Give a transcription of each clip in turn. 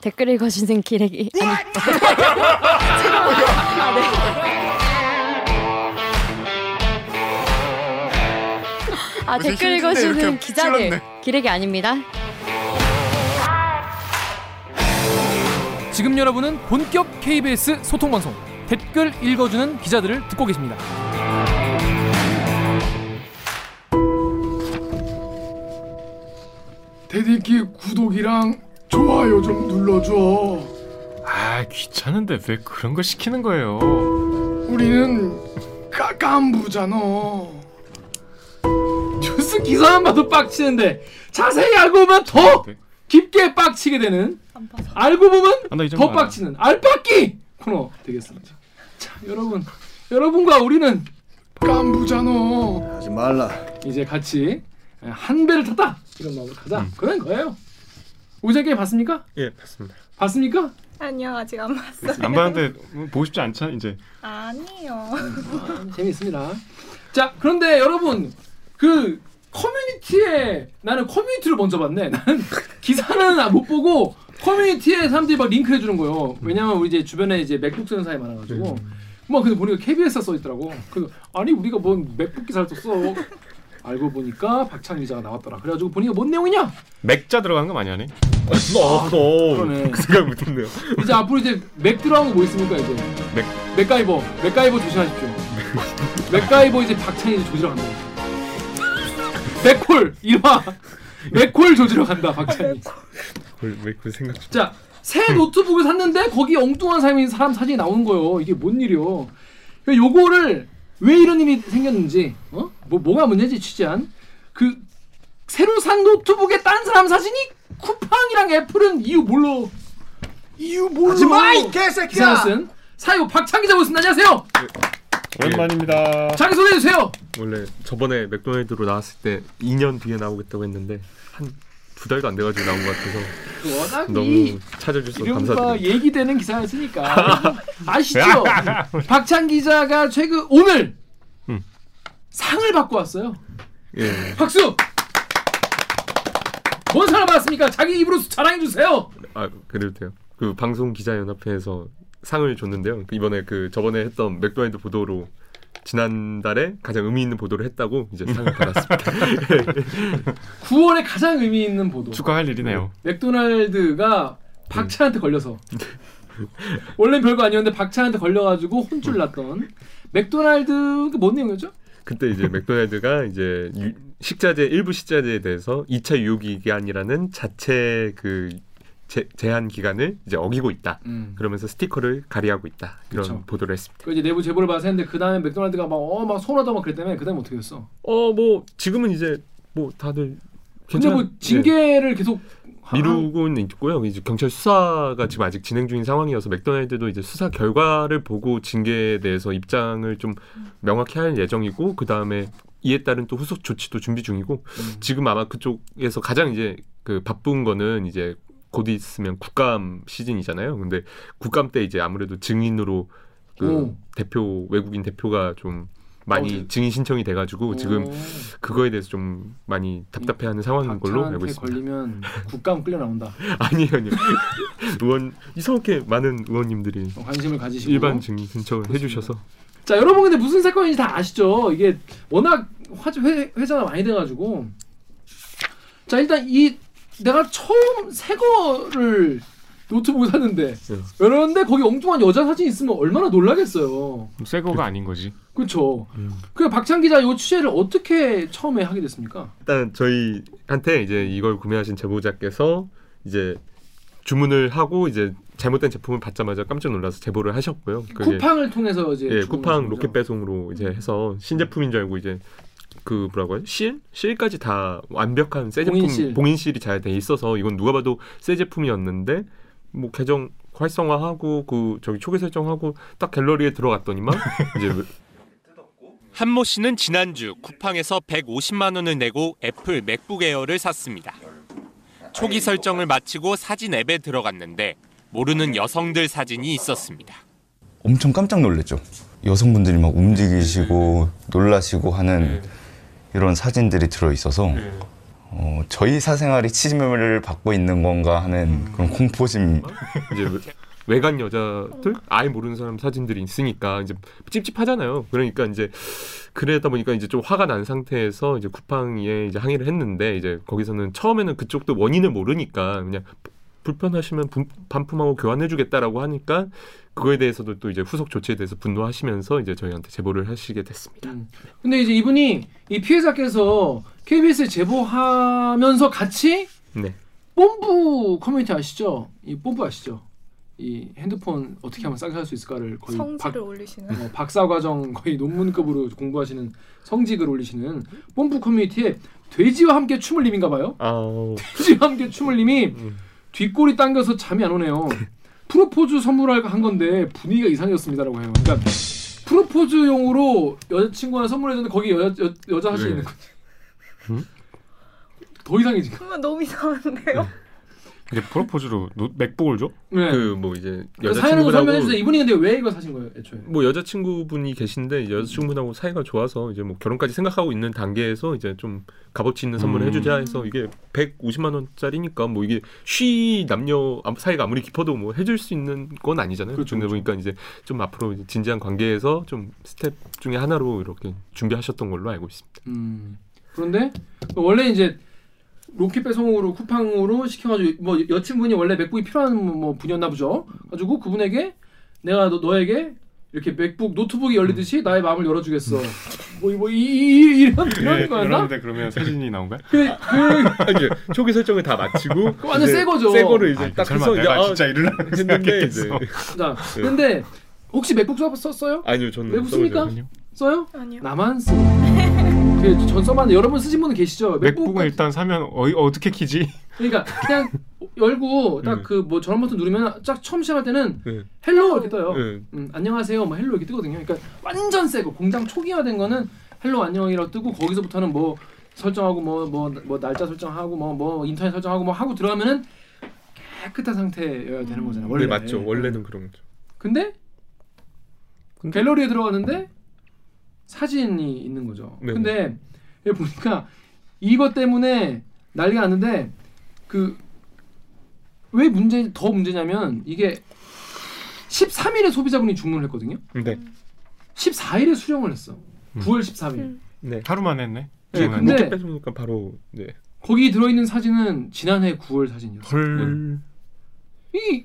댓글 읽어주는 기레기 아니 아, 네. 아 댓글 읽어주는 기자들 기레기 아닙니다. 지금 여러분은 본격 KBS 소통 방송 댓글 읽어주는 기자들을 듣고 계십니다. 대디키 구독이랑 좋아요 좀 눌러줘. 아 귀찮은데 왜 그런 걸 시키는 거예요? 우리는 까, 깐부잖아. 뉴스 기사만 봐도 빡치는데 자세히 알고 보면 더 네. 깊게 빡치게 되는 알고 보면 아, 더 알아. 빡치는 알빡기 코너 되겠습니다. 자 여러분 여러분과 우리는 깐부잖아. 하지 말라. 이제 같이 한 배를 탔다 이런 마음으로 가자 음. 그런 거예요. 오전 게임 봤습니까? 예 봤습니다. 봤습니까? 아니요 아직 안 봤어요. 안 봤는데 뭐 보고 싶지 않죠 이제. 아니요. 아, 재밌습니다. 자 그런데 여러분 그 커뮤니티에 나는 커뮤니티를 먼저 봤네. 나는 기사는 아, 못 보고 커뮤니티에 사람들이 막 링크 해주는 거예요. 왜냐면 우리 이제 주변에 이제 MacBook 쓰는 사람이 많아가지고 막 근데 보니까 KBS 써 있더라고. 그 아니 우리가 뭔 맥북 기사를 썼어. 알고 보니까 박찬 기자가 나왔더라. 그래가지고 보니까 뭔 내용이냐? 맥자 들어간 거 많이 하네. 어, 그러네. 그 생각 못했네요. 이제 앞으로 이제 맥 들어간 거뭐 있습니까 이제? 맥. 맥가이버. 맥가이버 조심하십시오. 맥가이버 이제 박찬이 조지러 간다. 맥콜 일화. 맥콜 조지러 간다 박찬이. 왜그 생각 좀. 자, 새 노트북을 샀는데 거기 엉뚱한 사람이 사람 사진이 나오는 거예요. 이게 뭔 일이요? 그러니까 요거를 왜 이런 일이 생겼는지, 어? 뭐 뭐가 문제지 취재한 그 새로 산 노트북에 딴 사람 사진이 쿠팡이랑 애플은 이유 뭘로? 이유 뭘로? 하지 마, 이 개새끼야! 쓴 사유 기자 모습니다. 안녕하세요. 오랜만입니다. 자기 소개해 주세요. 원래 저번에 맥도날드로 나왔을 때 2년 뒤에 나오겠다고 했는데 한 두 달도 안 돼가지고 나온 것 같아서 워낙 이 너무 찾아주셔서 감사드립니다. 얘기되는 기사였으니까 아시죠? 박찬 기자가 최근 오늘 음. 상을 받고 왔어요. 예. 박수! 뭔 상을 받았습니까? 자기 입으로 자랑해 주세요. 아 그래도 돼요. 그 방송 기자 연합회에서 상을 줬는데요. 그 이번에 그 저번에 했던 맥도날드 보도로 지난달에 가장 의미 있는 보도를 했다고 이제 상을 받았습니다. 9월에 가장 의미 있는 보도. 축하할 일이네요. 맥도날드가 박찬한테 걸려서 원래 별거 아니었는데 박찬한테 걸려가지고 혼쭐 났던 맥도날드 그뭔 내용이었죠? 그때 이제 맥도날드가 이제 유- 식자재 일부 식자재에 대해서 2차 유효 기간이라는 자체 그 제, 제한 기간을 이제 어기고 있다. 음. 그러면서 스티커를 가리하고 있다. 이런 그쵸. 보도를 했습니다. 그 이제 내부 제보를 받아서 했는데 그 다음에 맥도날드가 막 어막 손하다 막 그랬다며 그 다음에 어떻게 됐어? 어 뭐 지금은 이제 뭐 다들 근데 뭐 징계를 계속 네, 미루고는 있고요. 이제 경찰 수사가 지금 아직 진행 중인 상황이어서 맥도날드도 이제 수사 결과를 보고 징계에 대해서 입장을 좀 명확히 할 예정이고 그 다음에 이에 따른 또 후속 조치도 준비 중이고 음. 지금 아마 그쪽에서 가장 이제 그 바쁜 거는 이제 곧 있으면 국감 시즌이잖아요. 근데 국감 때 이제 아무래도 증인으로 그 오. 대표 외국인 대표가 좀 많이 어, 네. 증인 신청이 돼가지고 지금 오. 그거에 대해서 좀 많이 답답해하는 상황인 걸로 알고 있습니다. 걸리면 국감 끌려 나온다. 아니에요, 아니에요. 의원 이상하게 많은 의원님들이 관심을 가지시고. 일반 증인 신청을 해주셔서 자 여러분 근데 무슨 사건인지 다 아시죠? 이게 워낙 화제 회, 회자가 많이 돼가지고 자 일단 이 내가 처음 새 거를 노트북을 샀는데 네. 그런데 거기 엉뚱한 여자 사진 있으면 얼마나 놀라겠어요. 새 거가 아닌 거지. 그렇죠. 음. 그 박찬 기자 이 취재를 어떻게 처음에 하게 됐습니까? 일단 저희한테 이제 이걸 구매하신 제보자께서 이제 주문을 하고 이제 잘못된 제품을 받자마자 깜짝 놀라서 제보를 하셨고요. 쿠팡을 통해서 이제 예, 쿠팡? 로켓 배송으로 이제 해서 신제품인 줄 알고 이제 그 뭐라고 하죠? 실? 실까지 다 완벽한 새 제품 봉인실. 봉인실이 잘 돼 있어서 이건 누가 봐도 새 제품이었는데 뭐 계정 활성화하고 그 저기 초기 설정하고 딱 갤러리에 들어갔더니만 이제 한모 씨는 지난주 쿠팡에서 150만 원을 내고 애플 맥북 에어를 샀습니다. 초기 설정을 마치고 사진 앱에 들어갔는데 모르는 여성들 사진이 있었습니다. 엄청 깜짝 놀랐죠. 여성분들이 막 움직이시고 놀라시고 하는 이런 사진들이 들어 있어서 어, 저희 사생활이 침해를 받고 있는 건가 하는 그런 공포심. 이제 외- 외간 여자들? 아예 모르는 사람 사진들이 있으니까 이제 찝찝하잖아요. 그러니까 이제 그러다 보니까 이제 좀 화가 난 상태에서 이제 쿠팡에 이제 항의를 했는데 이제 거기서는 처음에는 그쪽도 원인을 모르니까 그냥 불편하시면 분- 반품하고 교환해주겠다라고 하니까 그거에 대해서도 또 이제 후속 조치에 대해서 분노하시면서 이제 저희한테 제보를 하시게 됐습니다. 음. 근데 이제 이분이 이 피해자께서 KBS에 제보하면서 같이 네. 뽐뿌 커뮤니티 아시죠? 이 뽐뿌 아시죠? 이 핸드폰 어떻게 하면 싸게 살 수 있을까를 거의 성질을 올리시는. 어, 박사 과정 거의 논문급으로 공부하시는 성지를 올리시는 뽐뿌 커뮤니티에 돼지와 함께 춤을 님인가 봐요. 아, 돼지와 함께 춤을 님이 음. 뒷골이 당겨서 잠이 안 오네요. 프로포즈 선물할 한 건데 분위기가 이상해졌습니다라고 해요. 그러니까 프로포즈용으로 여자친구한테 선물해줬는데 거기 여, 여, 여자 하시 네. 있는 거지. 음? 더 이상해지. 그러면 너무 이상한데요? 이제 프로포즈로 노, MacBook을 줘? 네. 그뭐 이제 그 사연을 좀 설명해 여자친구분하고 주세요. 이분이 근데 왜 이거 사신 거예요, 애초에? 뭐 여자친구분이 계신데 여자친구분하고 사이가 좋아서 이제 뭐 결혼까지 생각하고 있는 단계에서 이제 좀 값어치 있는 선물을 음. 해주자 해서 이게 150만 원짜리니까 뭐 이게 쉬 남녀 아무- 사이가 아무리 깊어도 뭐 해줄 수 있는 건 아니잖아요. 그렇죠, 그러다 그렇죠. 보니까 이제 좀 앞으로 이제 진지한 관계에서 좀 스텝 중에 하나로 이렇게 준비하셨던 걸로 알고 있습니다. 음. 그런데 원래 이제 로켓 배송으로 쿠팡으로 시켜가지고 뭐 여친분이 원래 MacBook이 필요한 뭐 분이었나 보죠. 가지고 그분에게 내가 너, 너에게 이렇게 MacBook 노트북이 열리듯이 나의 마음을 열어주겠어. 뭐뭐 이, 이, 이런 이런 거였나? 그런데 그러면 사진이 나온 거야? 그, 그 이제 초기 설정을 다 마치고 완전 새 거죠. 새 거를 이제 아, 딱 설마 해서 내가 야, 진짜 이러려고 했는데 이제 생각했겠어. 자, 근데 혹시 MacBook 써, 썼어요? 아니요 저는 왜 웃습니까? 써요? 아니요. 나만 써. 그전 써봤는데 여러분 쓰신 분은 계시죠? MacBook MacBook은 일단 사면 어, 어떻게 키지? 그러니까 그냥 열고 딱 음. 그뭐 전원 버튼 누르면 딱 처음 시작할 때는 네. Hello 이렇게 떠요. 네. 음, 안녕하세요. 뭐 Hello 이렇게 뜨거든요. 그러니까 완전 새거 공장 초기화된 거는 Hello 안녕이라고 뜨고 거기서부터는 뭐 설정하고 뭐뭐뭐 날짜 설정하고 뭐뭐 인터넷 설정하고 뭐 하고 들어가면은 깨끗한 상태여야 되는 거잖아요. 원래 네 맞죠. 원래는 그런 거죠. 근데 근데- 갤러리에 들어가는데 사진이 있는 거죠. 네. 근데 여기 보니까 이것 때문에 난리가 났는데 그 왜 문제 더 문제냐면 이게 13일에 소비자분이 주문을 했거든요. 네. 14일에 수령을 했어. 음. 9월 13일. 음. 네. 하루만 했네. 네. 근데- 배송이니까 바로 네. 거기 들어 있는 사진은 지난해 9월 사진이었어. 헐. 이,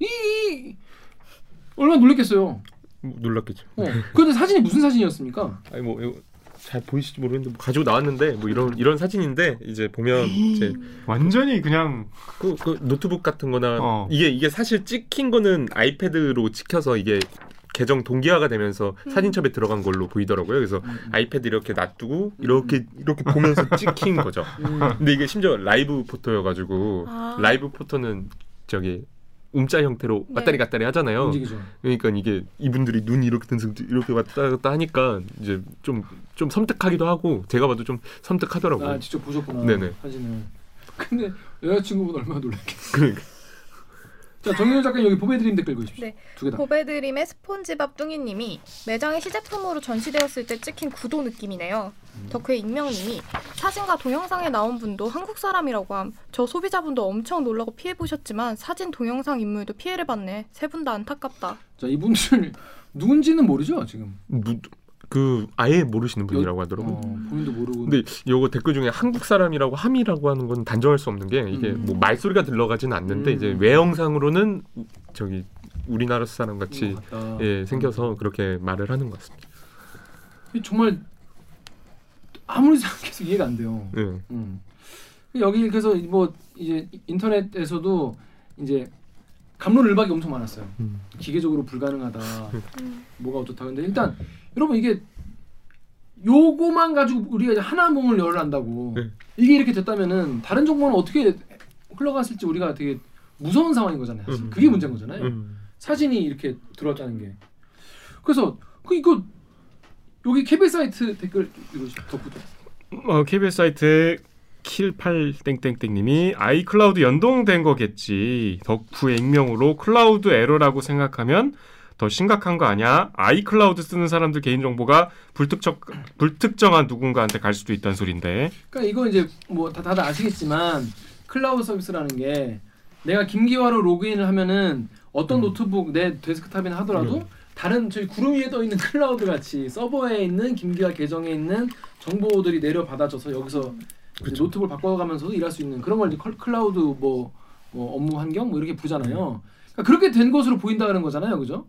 이, 이 얼마나 놀랬겠어요. 뭐 놀랐겠죠. 어. 근데 사진이 무슨 사진이었습니까? 아니 뭐 이거 잘 보이실지 모르겠는데 뭐 가지고 나왔는데 뭐 이런 이런 사진인데 이제 보면 이제 완전히 그냥 그, 그 노트북 같은-거나 어. 이게 이게 사실 찍힌 거는 아이패드로 찍혀서 이게 계정 동기화가 되면서 사진첩에 들어간 걸로 보이더라고요. 그래서 아이패드 이렇게 놔두고 이렇게 이렇게 보면서 찍힌 거죠. 음. 근데 이게 심지어 라이브 포토여가지고 아. 라이브 포토는 저기 움짜 형태로 네. 왔다리 갔다리 하잖아요. 움직이죠. 그러니까 이게 이분들이 눈 이렇게 뜬 이렇게 왔다 갔다 하니까 이제 좀 좀 섬뜩하기도 하고 제가 봐도 좀 섬뜩하더라고요. 아 직접 보셨구나 네네. 사진을. 근데 여자친구분 얼마나 놀랐겠어. 그러니까 자 정윤 작가님 여기 보배드림 댓글 읽으십시오. 네. 두개 다. 보배드림의 스폰지밥 뚱이님이 매장에 시제품으로 전시되었을 때 찍힌 구도 느낌이네요. 덕후의 익명님이 사진과 동영상에 나온 분도 한국 사람이라고 함. 저 소비자분도 엄청 놀라고 피해 보셨지만 사진 동영상 인물도 피해를 받네. 세 분 다 안타깝다. 자 이분들 누군지는 모르죠 지금. 무, 그 아예 모르시는 분이라고 하더라고요. 어, 본인도 모르고. 근데 요거 댓글 중에 한국 사람이라고 함이라고 하는 건 단정할 수 없는 게 이게 음. 뭐 말소리가 들러가지는 않는데 음. 이제 외형상으로는 저기 우리나라 사람 같이 것 같다. 예 생겨서 그렇게 말을 하는 것 같습니다. 정말 아무리 생각해도 이해가 안 돼요. 예. 음. 여기 그래서 뭐 이제 인터넷에서도 이제 감론을박이 엄청 많았어요. 음. 기계적으로 불가능하다. 뭐가 어떻다. 근데 일단 여러분 이게 요거만 가지고 우리가 하나 몸을 열한다고 네. 이게 이렇게 됐다면은 다른 정보는 어떻게 흘러갔을지 우리가 되게 무서운 상황인 거잖아요. 음. 그게 문제인 거잖아요. 음. 사진이 이렇게 들어왔다는 게. 그래서 그 이거 여기 케이블 사이트 댓글 이거 덕후도. 어, KBS 사이트 킬8 땡땡땡님이 iCloud 연동된 거겠지. 덕후의 익명으로 클라우드 에러라고 생각하면 더 심각한 거 아니야? iCloud 쓰는 사람들 개인 정보가 불특정 불특정한 누군가한테 갈 수도 있다는 소린데. 그러니까 이거 이제 뭐 다, 다들 아시겠지만 클라우드 서비스라는 게 내가 김기화로 로그인을 하면은 어떤 노트북 내 데스크탑이나 하더라도 다른 저희 구름 위에 떠 있는 클라우드 같이 서버에 있는 김기화 계정에 있는 정보들이 내려 받아져서 여기서 노트북을 바꿔가면서도 일할 수 있는 그런 걸 이제 클- 클라우드 뭐, 뭐 업무 환경 뭐 이렇게 보잖아요. 그러니까 그렇게 된 것으로 보인다는 거잖아요, 그죠?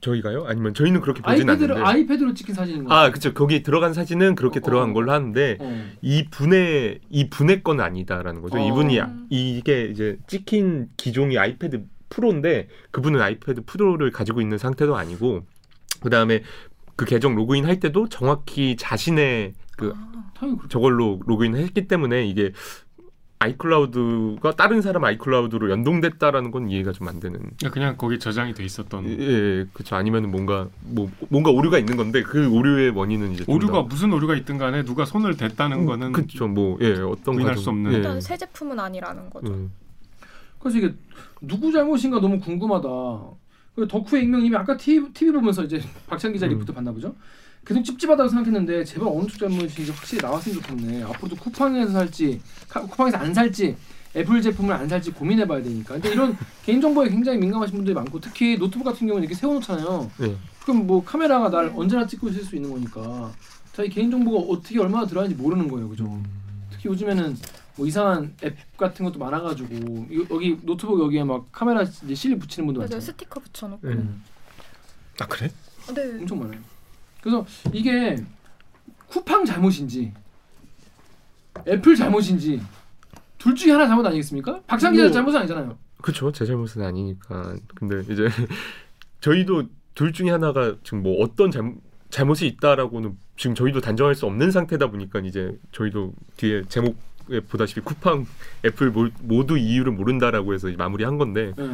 저희가요? 아니면 저희는 그렇게 보진 iPad로 않는데. 아이패드로 찍힌 사진인 거죠. 아, 그렇죠. 거기 들어간 사진은 그렇게 어, 들어간 어. 걸로 하는데 어. 이 분의 이 분의 건 아니다라는 거죠. 어. 이분이 아- 이게 이제 찍힌 기종이 아이패드 프로인데 그분은 아이패드 프로를 가지고 있는 상태도 아니고 그 다음에 그 계정 로그인 할 때도 정확히 자신의 그 그렇죠. 저걸로 로그인을 했기 때문에 이게 아이클라우드가 다른 사람 아이클라우드로 연동됐다라는 건 이해가 좀 안 되는. 그러니까 그냥 거기 저장이 돼 있었던 예, 예 그렇죠. 아니면 뭔가 뭐 뭔가 오류가 있는 건데 그 오류의 원인은 이제 좀 오류가 더- 무슨 오류가 있든 간에 누가 손을 댔다는 거는 그렇죠. 뭐 예, 어떤 부인할 수 없는. 예. 일단 새 제품은 아니라는 거죠. 음. 그래서 이게 누구 잘못인가 너무 궁금하다. 그 덕후의 익명님이 아까 TV, TV 보면서 이제 박찬 기자 음. 리포트 봤나 보죠. 계속 찝찝하다고 생각했는데 제발 어느 쪽 잘못인지 확실히 나왔으면 좋겠네. 앞으로도 쿠팡에서 살지, 카- 쿠팡에서 안 살지, 애플 제품을 안 살지 고민해봐야 되니까. 근데 이런 개인 정보에 굉장히 민감하신 분들이 많고 특히 노트북 같은 경우는 이렇게 세워놓잖아요. 예. 그럼 뭐 카메라가 날 언제나 찍고 있을 수 있는 거니까 자기 개인 정보가 어떻게 얼마나 들어가는지 모르는 거예요, 그죠? 특히 요즘에는 뭐 이상한 앱 같은 것도 많아가지고 이- 여기 노트북 여기에 막 카메라 이제 실리 붙이는 분도 맞아요. 많잖아요. 스티커 붙여놓고. 예. 아 그래? 네. 엄청 많아요. 그래서 이게 쿠팡 잘못인지 애플 잘못인지 둘 중에 하나 잘못 아니겠습니까? 박찬 기자 뭐- 잘못은 아니잖아요. 그렇죠. 제 잘못은 아니니까. 근데 이제 저희도 둘 중에 하나가 지금 뭐 어떤 잘못 잘못이 있다라고는 지금 저희도 단정할 수 없는 상태다 보니까 이제 저희도 뒤에 제목에 보다시피 쿠팡, 애플 모- 모두 이유를 모른다라고 해서 마무리한 건데 네.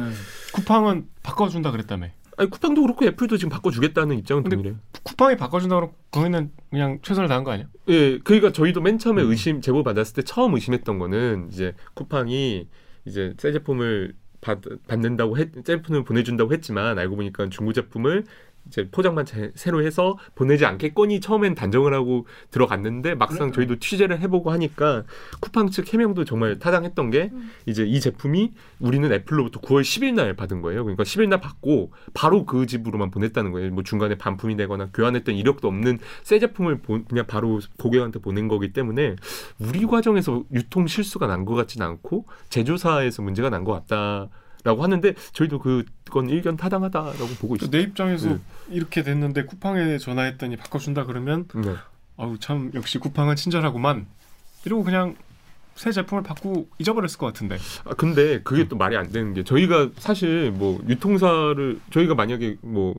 쿠팡은 바꿔준다 그랬다며. 아니 쿠팡도 그렇고 애플도 지금 바꿔주겠다는 입장은 동일해요. 쿠팡이 바꿔준다 그러면 거기는 그냥 최선을 다한 거 아니야? 예, 그러니까 저희도 맨 처음에 음. 의심 제보 받았을 때 처음 의심했던 거는 이제 쿠팡이 이제 새 제품을 받, 받는다고 했, 제품을 보내준다고 했지만 알고 보니까 중고 제품을 이제 포장만 제- 새로 해서 보내지 않겠거니 처음엔 단정을 하고 들어갔는데 막상 그래요. 저희도 취재를 해보고 하니까 쿠팡 측 해명도 정말 타당했던 게 음. 이제 이 제품이 우리는 애플로부터 9월 10일 날 받은 거예요. 그러니까 10일 날 받고 바로 그 집으로만 보냈다는 거예요. 뭐 중간에 반품이 되거나 교환했던 이력도 없는 새 제품을 보- 그냥 바로 고객한테 보낸 거기 때문에 우리 과정에서 유통 실수가 난 것 같지는 않고 제조사에서 문제가 난 것 같다 라고 하는데 저희도 그건 일견 타당하다라고 보고 있습니다. 내 입장에서 네. 이렇게 됐는데 쿠팡에 전화했더니 바꿔준다 그러면 네. 아우 참 역시 쿠팡은 친절하구만. 이러고 그냥 새 제품을 받고 잊어버렸을 것 같은데. 아, 근데 그게 또 말이 안 되는 게 저희가 사실 뭐 유통사를 저희가 만약에 뭐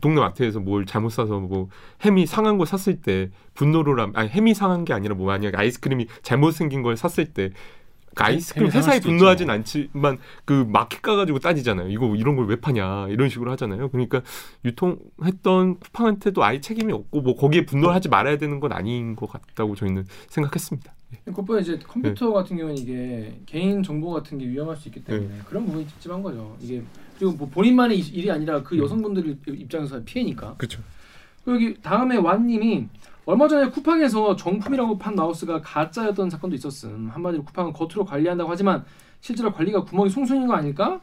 동네 마트에서 뭘 잘못 사서 뭐 햄이 상한 거 샀을 때 분노를 함 아니 햄이 상한 게 아니라 뭐 만약에 아이스크림이 잘못 생긴 걸 샀을 때 그 아이스크림 회사에 분노하진. 않지만 그 마켓 가가지고 따지잖아요. 이거 이런 걸 왜 파냐 이런 식으로 하잖아요. 그러니까 유통했던 쿠팡한테도 아예 책임이 없고 뭐 거기에 분노를 하지 말아야 되는 건 아닌 것 같다고 저희는 생각했습니다. 그것보다 이제 컴퓨터 네. 같은 경우는 이게 개인 정보 같은 게 위험할 수 있기 때문에 네. 그런 부분이 찝찝한 거죠. 이게 그리고 뭐 본인만의 일- 일이 아니라 그 음. 여성분들 입장에서 피해니까. 그렇죠. 여기 다음에 완님이 얼마 전에 쿠팡에서 정품이라고 판 마우스가 가짜였던 사건도 있었음. 한마디로 쿠팡은 겉으로 관리한다고 하지만 실제로 관리가 구멍이 숭숭인 거 아닐까?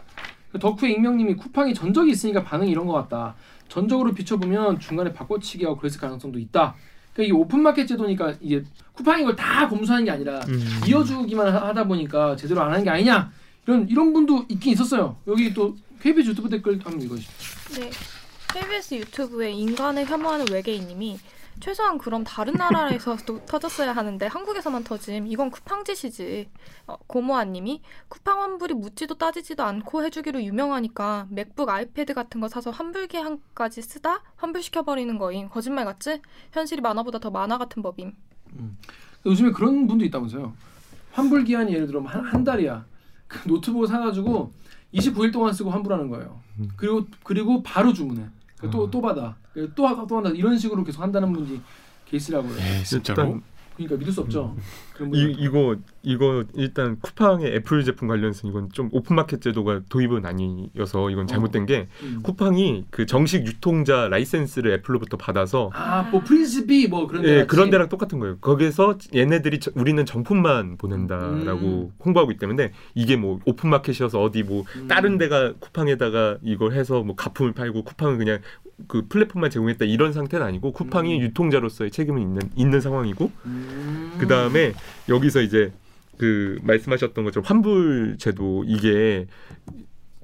덕후의 익명님이 쿠팡이 전적이 있으니까 반응이 이런 것 같다. 전적으로 비춰보면 중간에 바꿔치기하고 그랬을 가능성도 있다. 그러니까 이게 오픈마켓 제도니까 이게 쿠팡이 이걸 다 검수하는 게 아니라 음. 이어주기만 하- 하다 보니까 제대로 안 하는 게 아니냐 이런 이런 분도 있긴 있었어요. 여기 또 KBS 유튜브 댓글 한번 읽어주시죠. 네. KBS 유튜브에 인간을 혐오하는 외계인님이 최소한 그럼 다른 나라에서도 터졌어야 하는데 한국에서만 터짐 이건 쿠팡 짓이지 어, 고모아님이 쿠팡 환불이 묻지도 따지지도 않고 해주기로 유명하니까 맥북 아이패드 같은 거 사서 환불 기 한까지 쓰다 환불시켜버리는 거임 거짓말 같지? 현실이 만화보다 더 만화 같은 법임 요즘에 그런 분도 있다면서요. 환불 기한이 예를 들어 한, 한 달이야. 그 노트북 사가지고 29일 동안 쓰고 환불하는 거예요. 음. 그리고 그리고 바로 주문해. 또또 받아. 또 하다 또 한다. 이런 식으로 계속 한다는 분이 케이스라고 해요. 에 진짜로? 그러니까 믿을 수 없죠. 그런 이. 이거 이거 일단 쿠팡의 애플 제품 관련해서 이건 좀 오픈마켓 제도가 도입은 아니어서 이건 잘못된 게 음. 쿠팡이 그 정식 유통자 라이센스를 애플로부터 받아서 아뭐 프린스비 뭐 그런 데 예? 그런 데랑 똑같은 거예요. 거기서 얘네들이 저- 우리는 정품만 보낸다라고 홍보하고 있기 때문에 이게 뭐 오픈마켓이어서 어디 뭐 음. 다른 데가 쿠팡에다가 이걸 해서 뭐 가품을 팔고 쿠팡은 그냥 그 플랫폼만 제공했다 이런 상태는 아니고 쿠팡이 음. 유통자로서의 책임은 있는 있는 상황이고 음. 그 다음에 여기서 이제 그 말씀하셨던 것처럼 환불 제도 이게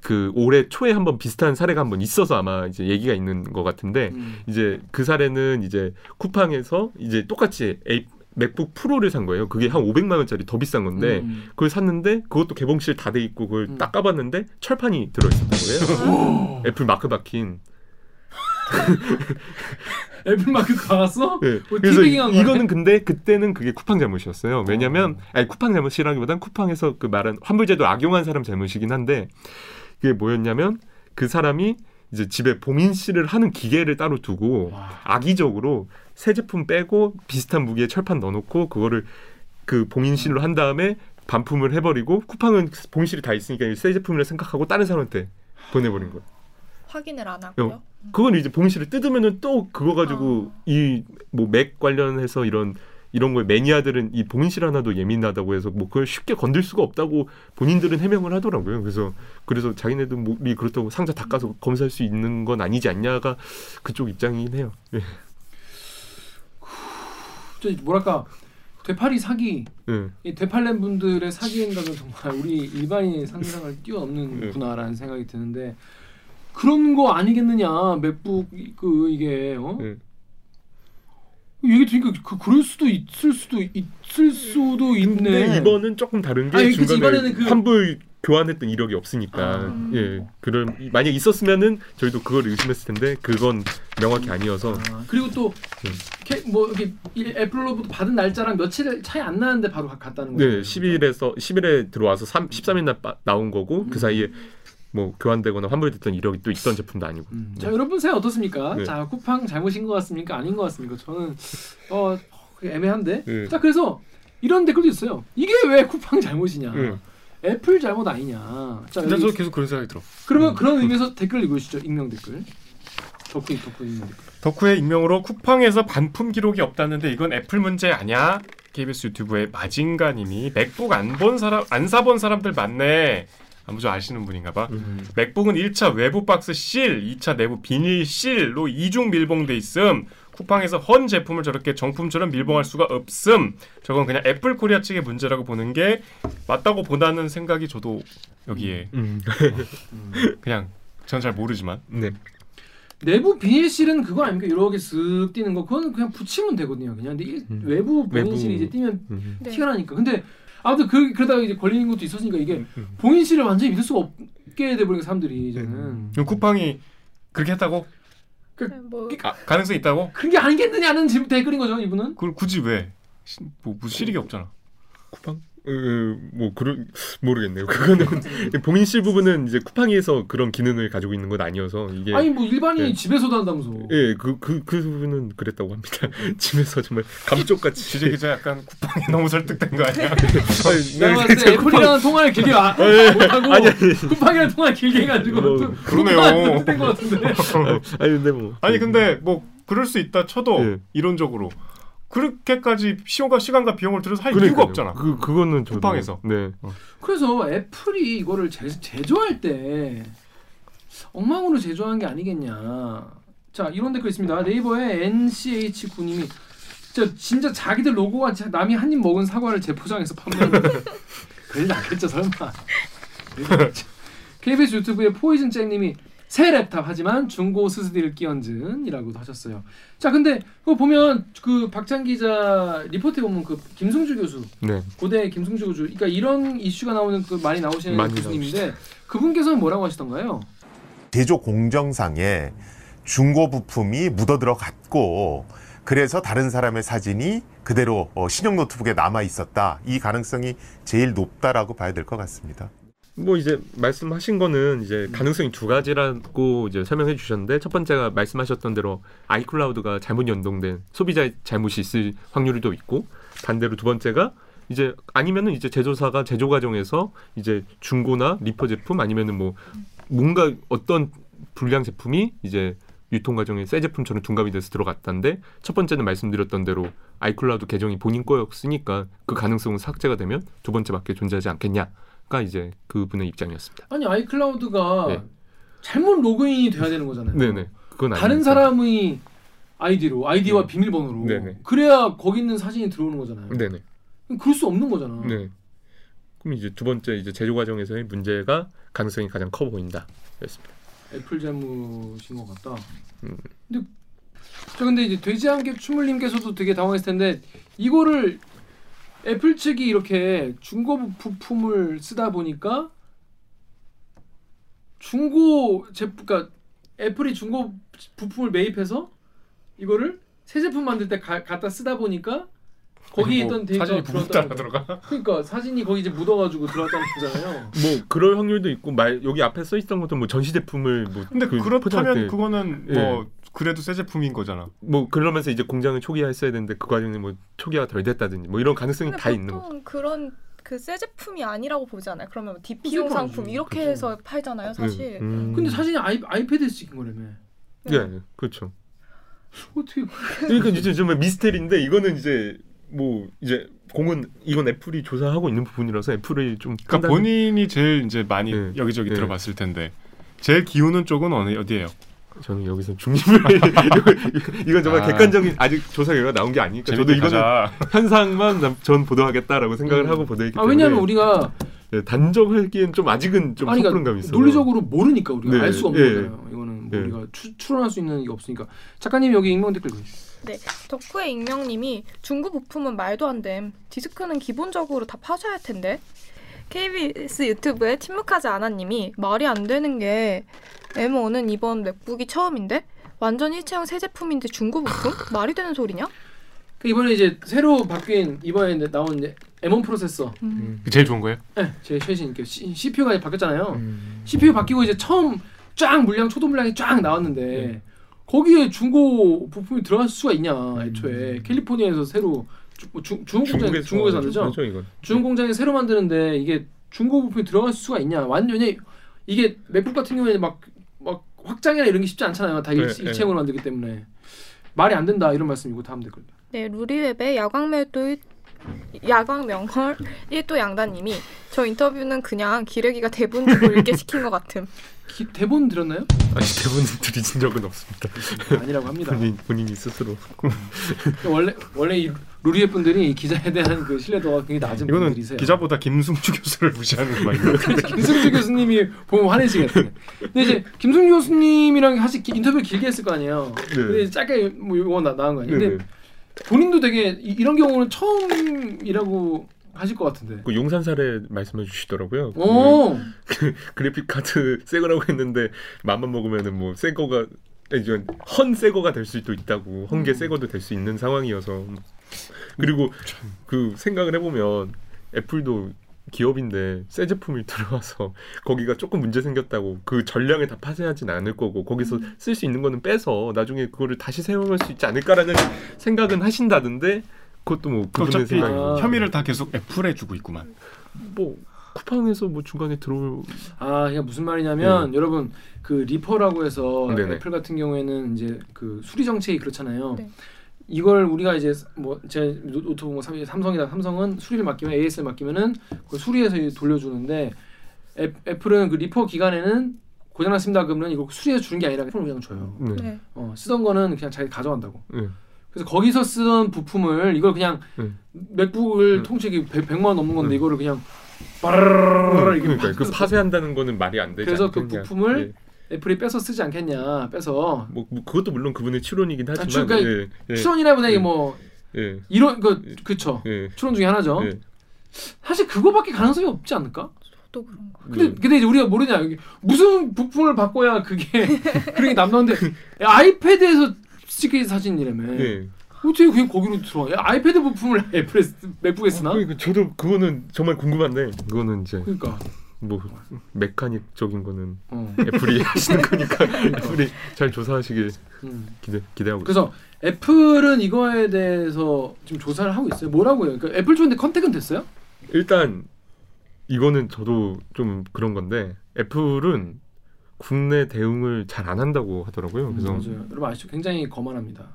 그 올해 초에 한번 비슷한 사례가 한번 있어서 아마 이제 얘기가 있는 것 같은데 음. 이제 그 사례는 이제 쿠팡에서 이제 똑같이 에이, 맥북 프로를 산 거예요. 그게 한 500만 원짜리 더 비싼 건데 음. 그걸 샀는데 그것도 개봉실 다 돼 있고 그걸 음. 딱 까봤는데 철판이 들어 있었던 거예요. 애플 마크 박힌. 애플 마크 갈았어? 네. 뭐 그래서? 이거는 근데 그때는 그게 쿠팡 잘못이었어요. 왜냐면 아니 쿠팡 잘못이라기보단 쿠팡에서 그 말한 환불제도 악용한 사람 잘못이긴 한데 그게 뭐였냐면 그 사람이 이제 집에 봉인실을 하는 기계를 따로 두고 와. 악의적으로 새 제품 빼고 비슷한 무게의 철판 넣어놓고 그거를 그 봉인실로 한 다음에 반품을 해버리고 쿠팡은 봉인실이 다 있으니까 새 제품이라 생각하고 다른 사람한테 보내버린 거예요. 확인을 안 하고요. 어. 그건 이제 봉인실을 뜯으면은 또 그거 가지고 이뭐 맥 관련해서 이런 이런 거에 매니아들은 이 봉인실 하나도 예민하다고 해서 뭐 그걸 쉽게 건들 수가 없다고 본인들은 해명을 하더라고요. 그래서 그래서 자기네들이 그렇다고 상자 닦아서 검사할 수 있는 건 아니지 않냐가 그쪽 입장이긴 해요. 예. 저 뭐랄까 되팔이 사기 예. 이 되팔렘 분들의 사기 행각은 정말 우리 일반인의 상상을 뛰어넘는구나라는 생각이 드는데 그런 거 아니겠느냐 맥북 그 이게 어? 예. 얘기 들으니까 그 그럴 수도 있을 수도 있을 수도 있네. 근데 이번은 조금 다른 게 아니, 중간에 이번에는 그- 환불 교환했던 이력이 없으니까 아. 예 그런 만약 있었으면은 저희도 그걸 의심했을 텐데 그건 명확히 아니어서 아, 그리고 또 음. 뭐 이렇게 이 애플로부터 받은 날짜랑 며칠 차이 안 나는데 바로 가- 갔다는 거예요. 네 10일에서 10일에 들어와서 3, 13일 날 빠- 나온 거고 음. 그 사이에 뭐 교환되거나 환불됐던 이력이 또 있던 제품도 아니고 음. 자 여러분 생각 어떻습니까? 네. 자 쿠팡 잘못인 것 같습니까? 아닌 것 같습니까? 저는 어 애매한데. 네. 자 그래서 이런 댓글도 있어요. 이게 왜 쿠팡 잘못이냐? 네. 애플 잘못 아니냐? 자 근데 여기 저 계속 그런 생각이 들어. 그러면 그런 의미에서 댓글 읽으시죠. 익명 댓글. 덕후 덕후 익명 댓글. 덕후의 익명으로 쿠팡에서 반품 기록이 없다는데 이건 애플 문제 아니야? KBS 유튜브의 마징가님이 맥북 안 본 사람 안 사본 사람들 많네. 아무죠 아시는 분인가 봐. 음. 맥북은 1차 외부 박스 실, 2차 내부 비닐 실로 이중 밀봉돼 있음. 쿠팡에서 헌 제품을 저렇게 정품처럼 밀봉할 수가 없음. 저건 그냥 애플 코리아 측의 문제라고 보는 게 맞다고 보다는 생각이 저도 여기에 음. 그냥 전 잘 모르지만 네. 내부 비닐실은 그거 아닙니까? 이렇게 쓱 띄는 거 그건 그냥 붙이면 되거든요. 그냥 근데 일- 음. 외부. 비닐실이 이제 띄면 음. 네. 티가 나니까. 근데 아무튼 그 그러다가 이제 걸리는 것도 있었으니까 이게 음. 봉인실을 완전히 믿을 수가 없게 돼버린 사람들이 이제는 음. 그럼 쿠팡이 그렇게 했다고 네, 뭐 아, 가능성이 있다고? 그런 게 아니겠느냐는 지금 댓글인 거죠 이분은. 그걸 굳이 왜? 시- 뭐 무슨 실익이 없잖아. 쿠팡? 으, 뭐 그런 모르겠네요. 그거는 봉인실 부분은 이제 쿠팡에서 그런 기능을 가지고 있는 건 아니어서 이게 아니 뭐 일반인이 네. 집에서도 한다면서. 예, 그, 그, 그 부분은 그랬다고 합니다. 집에서 정말 감쪽같이. 지재 기자 약간 쿠팡이 너무 설득된 거 아니야? 아니, 내가 봤을 때 저 애플이랑 통화를 길게 아, 예, 못하고 아니, 아니. 쿠팡이랑 통화 길게 해가지고 뭐, 또 그러네요. 된것 같은데. 아니, 근데 뭐. 아니 근데 뭐 그럴 수 있다 쳐도 예. 이론적으로 그렇게까지 시간과 시간과 비용을 들여서 할 이유가 없잖아. 그, 그거는 저도. 쿠팡에서. 네. 그래서 애플이 이거를 제, 제조할 때 엉망으로 제조한 게 아니겠냐. 자 이런 댓글 있습니다. 네이버에 NCH9님이 진짜, 진짜 자기들 로고가 진짜 남이 한 입 먹은 사과를 재포장해서 판매하는 그러지 않겠죠 설마. KBS 유튜브에 포이즌 잭님이 새 랩탑 하지만 중고 SSD를 끼얹은이라고도 하셨어요. 자 근데 그거 보면 그 박찬 기자 리포트에 보면 그 김승주 교수 네. 고대 김승주 교수 그러니까 이런 이슈가 나오는 그 많이 나오시는 많이 교수님인데 그분께서는 뭐라고 하시던가요? 제조 공정상에 중고 부품이 묻어 들어갔고 그래서 다른 사람의 사진이 그대로 어, 신형 노트북에 남아 있었다. 이 가능성이 제일 높다라고 봐야 될 것 같습니다. 뭐 이제 말씀하신 거는 이제 가능성이 두 가지라고 이제 설명해 주셨는데 첫 번째가 말씀하셨던 대로 아이클라우드가 잘못 연동된 소비자의 잘못이 있을 확률도 있고 반대로 두 번째가 이제 아니면은 이제 제조사가 제조 과정에서 이제 중고나 리퍼 제품 아니면은 뭐 뭔가 어떤 불량 제품이 이제 유통 과정에 새 제품처럼 둔갑이 돼서 들어갔다는데 첫 번째는 말씀드렸던 대로 아이클라우드 계정이 본인 거였으니까 그 가능성은 삭제가 되면 두 번째밖에 존재하지 않겠냐 가 이제 그분의 입장이었습니다. 아니 아이클라우드가 네. 잘못 로그인이 돼야 되는 거잖아요. 네네. 그건 다른. 사람의 아이디로 아이디와 네. 비밀번호로 네네. 그래야 거기 있는 사진이 들어오는 거잖아요. 네네. 그럴 수 없는 거잖아. 네. 그럼 이제 두 번째 이제 제조 과정에서의 문제가 가능성이 가장 커 보인다. 였습니다. 애플 잘못인 것 같다. 음. 근데 저 근데 이제 돼지와 함께 춤을님께서도 되게 당황했을 텐데 이거를 애플 측이 이렇게 중고 부품을 쓰다 보니까 중고 제품 그러니까 애플이 중고 부품을 매입해서 이거를 새 제품 만들 때 가, 갖다 쓰다 보니까 거기 에 뭐 있던 데이터가 거죠. 들어가. 그러니까 사진이 거기 이제 묻어가지고 들어왔다는 거잖아요. 뭐 그럴 확률도 있고 말 여기 앞에 써 있던 것도 뭐 전시 제품을 뭐 근데 그 그렇다면 그거는 예. 뭐 그래도 새 제품인 거잖아. 뭐 그러면서 이제 공장을 초기화했어야 되는데 그 과정에 뭐 초기화 덜 됐다든지 뭐 이런 가능성이 다 있는 거. 보통 그런 그 새 제품이 아니라고 보잖아요. 그러면 뭐 DP용 제품 상품 아니지. 이렇게 그죠. 해서 팔잖아요, 사실. 음. 근데 사진이 아이, 아이패드에서 찍힌 거라며. 네. 네, 그렇죠. 어떻게 그러니까 이제 좀 미스테리인데 이거는 이제 뭐 이제 공은 이건 애플이 조사하고 있는 부분이라서 애플이 좀 그러니까 판단을- 본인이 제일 이제 많이 네. 여기저기 네. 들어봤을 텐데 제일 기우는 쪽은 어느 어디예요? 저는 여기서 중립을 이건 정말 아. 객관적인 아직 조사 결과 나온 게 아니니까 저도 이거는 가자. 현상만 남- 전 보도하겠다라고 생각을 음. 하고 보도했기 아 때문에 왜냐하면 우리가 네, 단정하기엔 좀 아직은 좀 아니, 섣부른 그러니까 감이 있어요. 논리적으로 모르니까 우리가 네, 알수 없는 예. 거잖아요. 이거는 뭐 예. 우리가 추, 추론할 수 있는 게 없으니까 작가님 여기 익명 댓글 보시죠. 덕후의 익명님이 중고 부품은 말도 안 됨. 디스크는 기본적으로 다 파셔야 할 텐데. KBS 유튜브에 침묵하지 않아님이 말이 안 되는 게 M1은 이번 맥북이 처음인데 완전 일체형 새 제품인데 중고 부품? 말이 되는 소리냐? 그 이번에 이제 새로 바뀐 이번에 이제 나온 이제 M1 프로세서, 음. 제일 좋은 거예요? 네, 제 최신 그 CPU가 바뀌었잖아요. 음. CPU 바뀌고 이제 처음 쫙 물량 초도 물량이 쫙 나왔는데 네. 거기에 중고 부품이 들어갈 수가 있냐 음. 애초에 캘리포니아에서 새로 주, 뭐 중, 중국 공장 중국에서 만들죠. 그렇죠, 이건. 중국 공장에 새로 만드는데 이게 중고 부품이 들어갈 수가 있냐? 완전히 이게 맥북 같은 경우에는 막, 막 확장이나 이런 게 쉽지 않잖아요. 다 일, 네, 일체형으로 만들기 때문에 말이 안 된다 이런 말씀이고 다음 댓글. 네, 루리웹의 야광멜도 야광 명헐 1도 양다님이 저 인터뷰는 그냥 기레기가 대본 주고 읽게 시킨 것 같음. 기, 대본 들었나요? 아니 대본 드리신 적은 없습니다. 아니라고 합니다. 본인 본인이 스스로. 원래 원래 이 루리의 분들이 이 기자에 대한 그 신뢰도가 굉장히 낮은 이거는 분들이세요. 기자보다 김승주 교수를 무시하는 거 아니에요? 김승주 교수님이 보면 화내시겠네. 근데 이제 김승주 교수님이랑 사실 기- 인터뷰 길게 했을 거 아니에요. 근데 이제 짧게 뭐 이거 나 나온 거 아니에요. 근데 네. 본인도 되게 이, 이런 경우는 처음이라고 하실 것 같은데. 그 용산 사례 말씀해 주시더라고요. 그 오, 그래픽 카드 새 거라고 했는데 맘만 먹으면은 뭐새 거가 이제 헌새 거가 될 수도 있다고 헌게 새 거도 될 수 있는 상황이어서 그리고 그 생각을 해보면 애플도 기업인데 새 제품이 들어와서 거기가 조금 문제 생겼다고 그 전량을 다 파쇄하진 않을 거고 거기서 쓸 수 있는 거는 빼서 나중에 그거를 다시 사용할 수 있지 않을까라는 생각은 하신다던데 그것도 뭐 그분의 어차피 생각이고 혐의를 다 계속 애플에 주고 있구만. 뭐 쿠팡에서 뭐 중간에 들어올 아, 이게 무슨 말이냐면 여러분 그 리퍼라고 해서 네네. 애플 같은 경우에는 이제 그 수리 정책이 그렇잖아요. 네. 이걸 우리가 이제 뭐 제 노트북 뭐 삼- 삼성이다 삼성은 수리를 맡기면 AS를 맡기면은 그 수리해서 돌려주는데 애, 애플은 그 리퍼 기간에는 고장났습니다 그러면 이거 수리해서 주는 게 아니라 폰을 그냥 줘요. 네. 네. 어, 쓰던 거는 그냥 자기 가져간다고. 네. 그래서 거기서 쓰던 부품을 이걸 그냥 음. 맥북을 음. 통째기 100, 만 원 넘는 건데 음. 이거를 그냥 빠르르르 이게 그러니까 막그 파쇄한다는 거는 말이 안 되지 그래서 그. 부품을 예. 애플이 빼서 쓰지 않겠냐 빼서 뭐, 뭐 그것도 물론 그분의 추론이긴 하지만 추- 그러니까 예, 예, 추론이라보다 이게 예. 뭐 예, 이런 그 그쵸 예, 추론 중에 하나죠. 예. 사실 그거밖에 가능성이 없지 않을까? 또 그런 거. 근데 음. 근데 이제 우리가 모르냐 무슨 부품을 바꿔야 그게 그런 게 남나는데 아이패드에서 찍힌 사진이라며 예. 어떻게 그냥 거기로 들어와? 야, 아이패드 부품을 애플에 쓰- 맥북에 쓰나? 그러니까 저도 그거는 정말 궁금한데 그거는 이제 그러니까 뭐 메카닉적인 거는 어. 애플이 하시는 거니까 애플이 잘 조사하시길 음. 기대 기대하고 그래서 애플은 이거에 대해서 지금 조사를 하고 있어요. 뭐라고요? 그러니까 애플 쪽인데 contact은 됐어요? 일단 이거는 저도 좀 그런 건데 애플은 국내 대응을 잘 안 한다고 하더라고요. 그래서 음. 여러분 아시죠? 굉장히 거만합니다.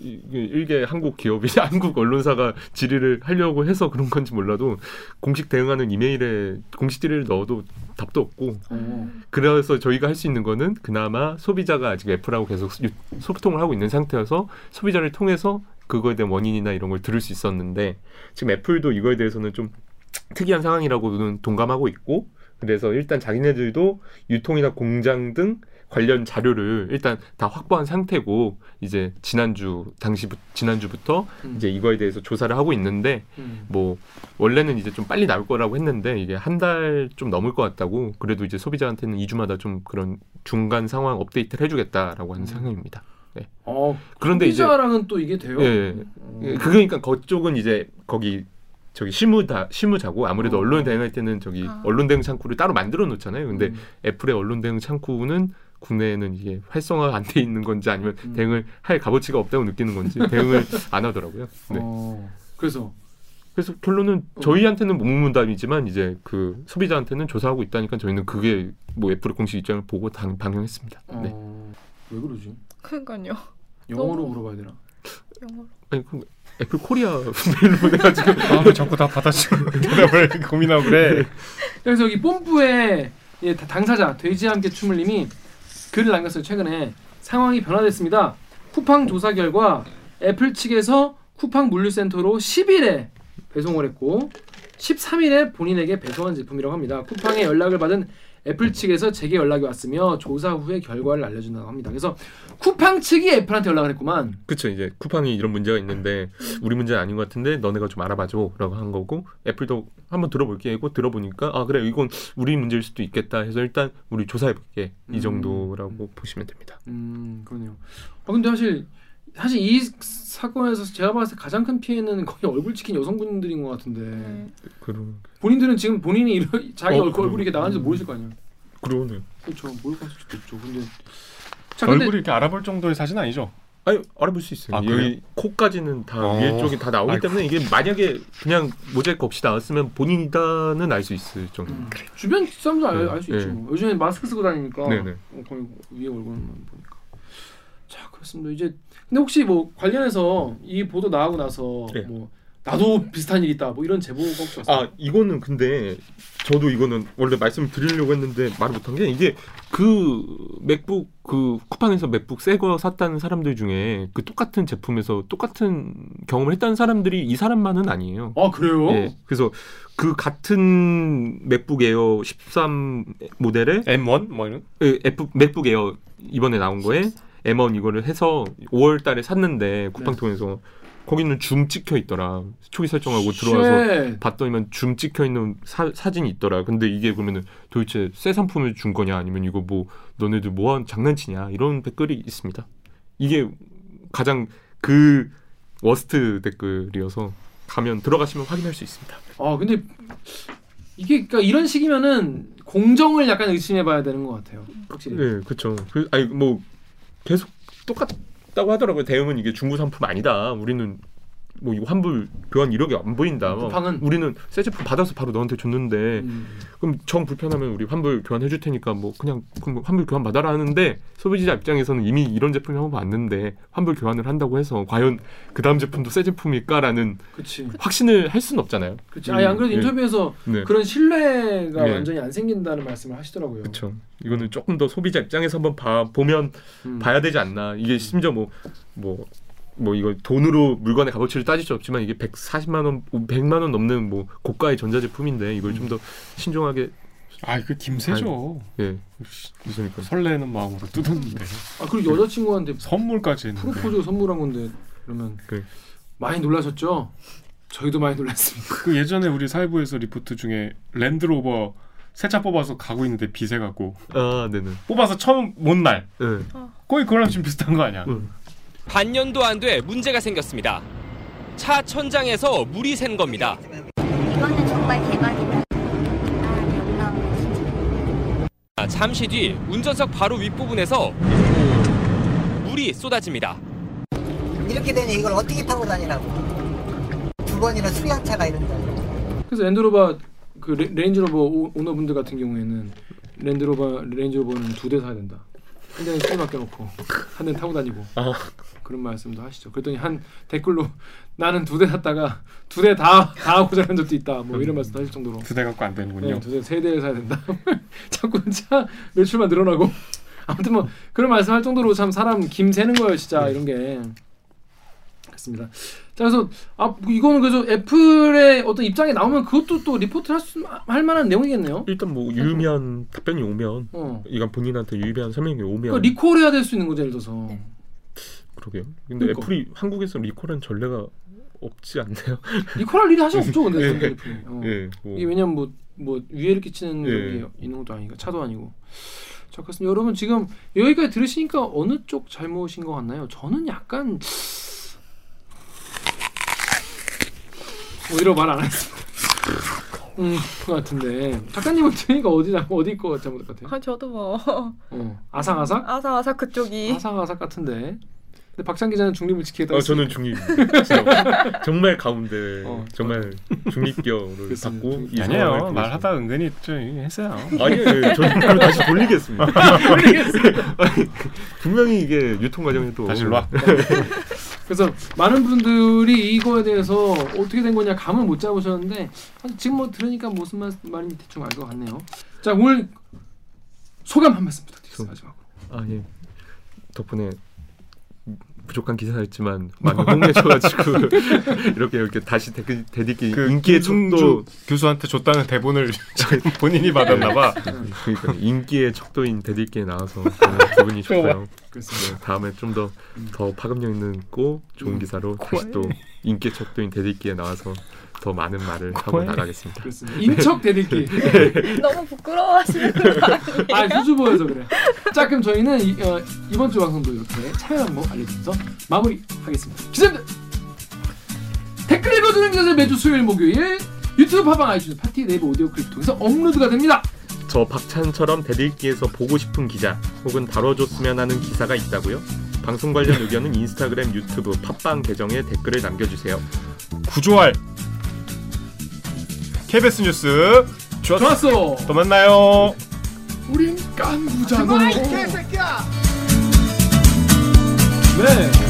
일개 한국 기업이 한국 언론사가 질의를 하려고 해서 그런 건지 몰라도 공식 대응하는 이메일에 공식 질의를 넣어도 답도 없고 어. 그래서 저희가 할 수 있는 거는 그나마 소비자가 아직 애플하고 계속 유- 소통을 하고 있는 상태여서 소비자를 통해서 그거에 대한 원인이나 이런 걸 들을 수 있었는데 지금 애플도 이거에 대해서는 좀 특이한 상황이라고는 동감하고 있고 그래서 일단 자기네들도 유통이나 공장 등 관련 자료를 일단 다 확보한 상태고 이제 지난주 당시 지난주부터 음. 이제 이거에 대해서 조사를 하고 있는데 음. 뭐 원래는 이제 좀 빨리 나올 거라고 했는데 이게 한 달 좀 넘을 것 같다고 그래도 이제 소비자한테는 2주마다 좀 그런 중간 상황 업데이트를 해주겠다라고 하는 음. 상황입니다. 어, 그런데 이제 소비자랑은 또 이게 돼요? 예, 어. 예, 그러니까 그쪽은 이제 거기 저기 실무다 실무자고 아무래도 어. 언론 대응할 때는 저기 아. 언론 대응 창구를 따로 만들어 놓잖아요. 근데 음. 애플의 언론 대응 창구는 국내에는 이게 활성화가 안 돼 있는 건지 아니면 음. 대응을 할 값어치가 없다고 느끼는 건지 대응을 안 하더라고요. 네. 어. 그래서 그래서 결론은 어. 저희한테는 묵묵부답이지만 이제 그 소비자한테는 조사하고 있다니까 저희는 그게 뭐 애플의 공식 입장을 보고 당, 방영했습니다. 네. 어. 왜 그러지? 그러니까요. 영어로 너무- 물어봐야 되나? 영어로. 아니 그 애플 코리아 메일로 보내가지고 아, 자꾸 다 받아치고 대답을 고민하고 그래. 그래서 여기 뽐뿌의 예, 다- 당사자 돼지와 함께 춤을 님이 글을 남겼어요. 최근에 상황이 변화됐습니다. 쿠팡 조사 결과 애플 측에서 쿠팡 물류센터로 10일에 배송을 했고 13일에 본인에게 배송한 제품이라고 합니다. 쿠팡에 연락을 받은 애플 측에서 제게 연락이 왔으며 조사 후에 결과를 알려준다고 합니다. 그래서 쿠팡 측이 애플한테 연락을 했구만. 그쵸 이제 쿠팡이 이런 문제가 있는데 우리 문제는 아닌 것 같은데 너네가 좀 알아봐줘라고 한 거고 애플도 한번 들어볼게 하고 들어보니까 아 그래 이건 우리 문제일 수도 있겠다 해서 일단 우리 조사해볼게 음. 이 정도라고 보시면 됩니다. 음 그러네요. 아 근데 사실 사실 이 사건에서 제가 봤을 때 가장 큰 피해는 거의 얼굴 찍힌 여성분들인 것 같은데 네. 그러 본인들은 지금 본인이 이런 자기 어, 얼굴. 얼굴이 이렇게 나가는지 모르실 거 아니에요. 그러네. 그렇죠. 모를 가능성도 있죠. 근데 자 근데 얼굴이 이렇게 알아볼 정도의 사진 아니죠? 아니 알아볼 수 있어요. 아, 여기 그래요? 코까지는 다 어. 위에 쪽이 다 나오기 아이고. 때문에 이게 만약에 그냥 모자이크 없이 나왔으면 본인이다는 알 수 있을 정도. 음, 주변 사람도 네, 알수 네. 있죠. 뭐. 요즘에 마스크 쓰고 다니니까 네네. 어, 거의 위에 얼굴만 보니까. 자 그렇습니다. 이제 근데 혹시 뭐 관련해서 이 보도 나오고 나서 네. 뭐 나도 비슷한 일 있다 뭐 이런 제보가 혹시 왔어요? 아 이거는 근데 저도 이거는 원래 말씀을 드리려고 했는데 말을 못한 게 이게 그 맥북 그 쿠팡에서 맥북 새 거 샀다는 사람들 중에 그 똑같은 제품에서 똑같은 경험을 했다는 사람들이 이 사람만은 아니에요. 아 그래요? 예. 그래서 그 같은 맥북 에어 13 모델에 M1 뭐 이런. 그 F 맥북 에어 이번에 나온 거에 M1 이거를 해서 5월 달에 샀는데 쿠팡 네. 통해서 거기는 줌 찍혀 있더라. 초기 설정하고 들어와서 쓱 봤더니만 줌 찍혀 있는 사, 사진이 있더라. 근데 이게 그러면은 도대체 새 상품을 준 거냐 아니면 이거 뭐 너네들 뭐한 장난치냐 이런 댓글이 있습니다. 이게 가장 그 워스트 댓글이어서 가면 들어가시면 확인할 수 있습니다. 아 근데 이게 그러니까 이런 식이면은 공정을 약간 의심해봐야 되는 것 같아요. 확실히. 네, 그렇죠. 그 아니 뭐 계속 똑같다고 하더라고요. 대응은 이게 중고 상품 아니다. 우리는 뭐 이거 환불 교환 이력이 안 보인다. 쿠팡은? 우리는 새 제품 받아서 바로 너한테 줬는데 음. 그럼 정 불편하면 우리 환불 교환해 줄 테니까 뭐 그냥 그럼 환불 교환 받아라 하는데 소비자 입장에서는 이미 이런 제품이 한번 봤는데 환불 교환을 한다고 해서 과연 그 다음 제품도 새 제품일까라는 그치. 확신을 할 수는 없잖아요. 그치. 아니 안 그래도 예. 인터뷰에서 네. 그런 신뢰가 네. 완전히 안 생긴다는 말씀을 하시더라고요. 그렇죠. 이거는 조금 더 소비자 입장에서 한번 봐 보면 음. 봐야 되지 않나. 이게 심지어 뭐뭐 뭐 이거 돈으로 물건의 값어치를 따질 수 없지만 이게 140만 원, 100만 원 넘는 뭐 고가의 전자 제품인데 이걸 좀더 신중하게 아, 그 김새죠. 예. 그러니까 설레는 마음으로 뜯었는데 아 그리고 여자친구한테 선물까지 했는데. 프로포즈 선물한 건데 그러면 그래. 많이 놀라셨죠? 저희도 많이 놀랐습니다. 그 예전에 우리 사회부에서 리포트 중에 랜드로버 새차 뽑아서 가고 있는데 비세 갖고 아, 네네. 뽑아서 처음 본 날. 예. 거의 그거랑 좀 비슷한 거 아니야? 응. 반년도 안 돼 문제가 생겼습니다. 차 천장에서 물이 샌 겁니다. 이거는 정말 대박이다. 아. 진짜 잠시 뒤 운전석 바로 윗부분에서 물이 쏟아집니다. 이렇게 되니 이걸 어떻게 타고 다니라고 두 번이나 수리한차가 이런다 그래서 랜드로버 그 레, 레인지로버 오- 오너분들 같은 경우에는 랜드로버 레인지로버는 두 대 사야 된다. 한 대는 수리 맡겨놓고 한 대는 타고 다니고 아. 그런 말씀도 하시죠. 그랬더니 한 댓글로 나는 두 대 샀다가 두 대 다다 고장난 적도 있다. 뭐 이런 말씀도 하실 정도로 두 대 갖고 안 되는군요. 네, 두대 세 대를 사야 된다. 자꾸 차 매출만 늘어나고 아무튼 뭐 그런 말씀할 정도로 참 사람 김 새는 거예요 진짜 이런 게 그렇습니다. 자 그래서 아 이거는 그래서 애플의 어떤 입장에 나오면 그것도 또 리포트 할 수 할 만한 내용이겠네요. 일단 뭐 유의미한 답변이 오면 어. 이건 본인한테 유의미한 설명이 오면 그 리콜해야 될 수 있는 거죠 예를 들어서. 그러게요. 근데 그러니까. 애플이 한국에서 리콜한 전례가 없지 않나요? 리콜할 일이 사실 없죠 근데 예. 애플이. 어. 예, 뭐. 이게 왜냐면 뭐, 뭐 위해를 끼치는 예. 게 있는 것도 아니고 차도 아니고. 자 그렇습니다. 여러분 지금 여기까지 들으시니까 어느 쪽 잘못인 것 같나요? 저는 약간 어디로 말안 하겠습니다. 음, 그 같은데 작가님은 들으니까 어디 잘 어디 거 잘못된 것 같아요? 아, 저도 뭐 어, 아상아상? 아삭아삭 그쪽이 아상아삭 같은데. 근데 박찬 기자는 중립을 지키겠다. 어, 저는 중립. 정말 가운데 어, 정말 중립격을. 받고 이 아니에요. 말하다 은근히 좀 했어요. 아니에요. 저는 그럼 다시 돌리겠습니다. 돌리겠습니다. 분명히 이게 유통 과정에도 다시 일로 와. 그래서 많은 분들이 이거에 대해서 어떻게 된 거냐 감을 못 잡으셨는데 지금 뭐 들으니까 무슨 말, 말인지 대충 알 것 같네요. 자 오늘 소감 한 말씀 부탁드리겠습니다. 마지막으로. 아 예. 덕분에 부족한 기사였지만 많이 홍해줘가지고 이렇게 이렇게 다시 댓글 대딛기 그 인기의 척도 교수한테 줬다는 대본을 본인이 받았나봐. 그러니까 인기의 척도인 대들기에 나와서 기분이 좋고요. 네, 다음에 좀 더더 파급력 있는 고 좋은 기사로 다시 또 인기의 척도인 댓읽기에 나와서 더 많은 말을 하고. 나가겠습니다. 그렇습니다. 인척 댓읽기. 너무 부끄러워하시는 거 아니에요? 아 수줍어해서 그래. 자 그럼 저희는 이, 어, 이번 주 방송도 이렇게 참여 방법 알려드리면서 마무리하겠습니다. 기자님들 댓글 읽어주는 기자들 매주 수요일 목요일 유튜브 팟빵 아이튠즈 팟티 네이버 오디오 클립 통해서 업로드가 됩니다. 저 박찬처럼 댓읽기에서 보고 싶은 기자 혹은 다뤄줬으면 하는 기사가 있다고요? 방송 관련 의견은 인스타그램, 유튜브, 팟빵 계정에 댓글을 남겨주세요. 구조할 KBS 뉴스 좋았어. 좋았어. 또 만나요. 우린 깐부잖아. 그만, 이 개새끼야! 네.